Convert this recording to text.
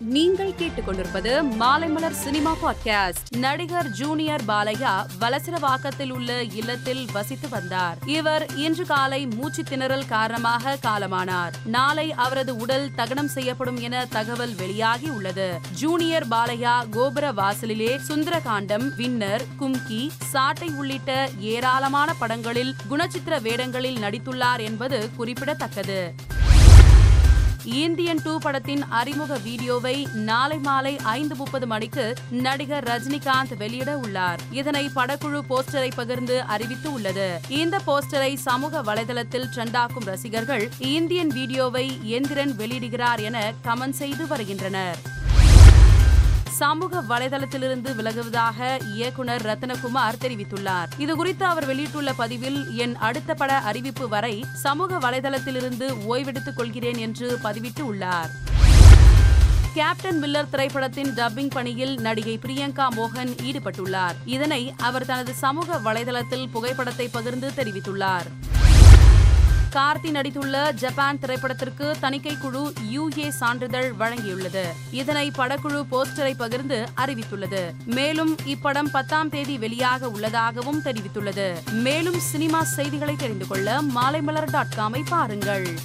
நீங்கள் கேட்டுக்கொண்டிருப்பது Maalaimalar cinema podcast. நடிகர் ஜூனியர் பாலையா வலசரவாக்கத்தில் உள்ள இல்லத்தில் வசித்து வந்தார். இவர் இன்று காலை மூச்சு திணறல் காரணமாக காலமானார். நாளை அவரது உடல் தகனம் செய்யப்படும் என தகவல் வெளியாகி உள்ளது. ஜூனியர் பாலையா கோபுர வாசலிலே சுந்தரகாண்டம் வின்னர் கும்கி சாட்டை உள்ளிட்ட ஏராளமான படங்களில் குணச்சித்திர வேடங்களில் நடித்துள்ளார் என்பது குறிப்பிடத்தக்கது. இந்தியன் டூ படத்தின் அறிமுக வீடியோவை நாளை மாலை ஐந்து முப்பது மணிக்கு நடிகர் ரஜினிகாந்த் வெளியிட உள்ளார். இதனை படக்குழு போஸ்டரை பகிர்ந்து அறிவித்து உள்ளது. இந்த போஸ்டரை சமூக வலைதளத்தில் ட்ரெண்டாக்கும் ரசிகர்கள் இந்தியன் வீடியோவை எந்திரன் வெளியிடுகிறார் என கமெண்ட் செய்து வருகின்றனர். சமூக வலைதளத்திலிருந்து விலகுவதாக இயக்குனர் ரத்னகுமார் தெரிவித்துள்ளார். இதுகுறித்து அவர் வெளியிட்டுள்ள பதிவில் என் அடுத்த பட அறிவிப்பு வரை சமூக வலைதளத்திலிருந்து ஓய்வெடுத்துக் கொள்கிறேன் என்று பதிவிட்டு உள்ளார் கேப்டன் மில்லர் திரைப்படத்தின் டப்பிங் பணியில் நடிகை பிரியங்கா மோகன் ஈடுபட்டுள்ளார். இதனை அவர் தனது சமூக வலைதளத்தில் புகைப்படத்தை பகிர்ந்து தெரிவித்துள்ளார். கார்த்தி நடித்துள்ள ஜப்பான் திரைப்படத்திற்கு தணிக்கை குழு யுஏ சான்றிதழ் வழங்கியுள்ளது. இதனை படக்குழு போஸ்டரை பகிர்ந்து அறிவித்துள்ளது. மேலும் இப்படம் பத்தாம் தேதி வெளியாக உள்ளதாகவும் தெரிவித்துள்ளது. மேலும் சினிமா செய்திகளை தெரிந்து கொள்ள மாலைமலர் டாட் காமை பாருங்கள்.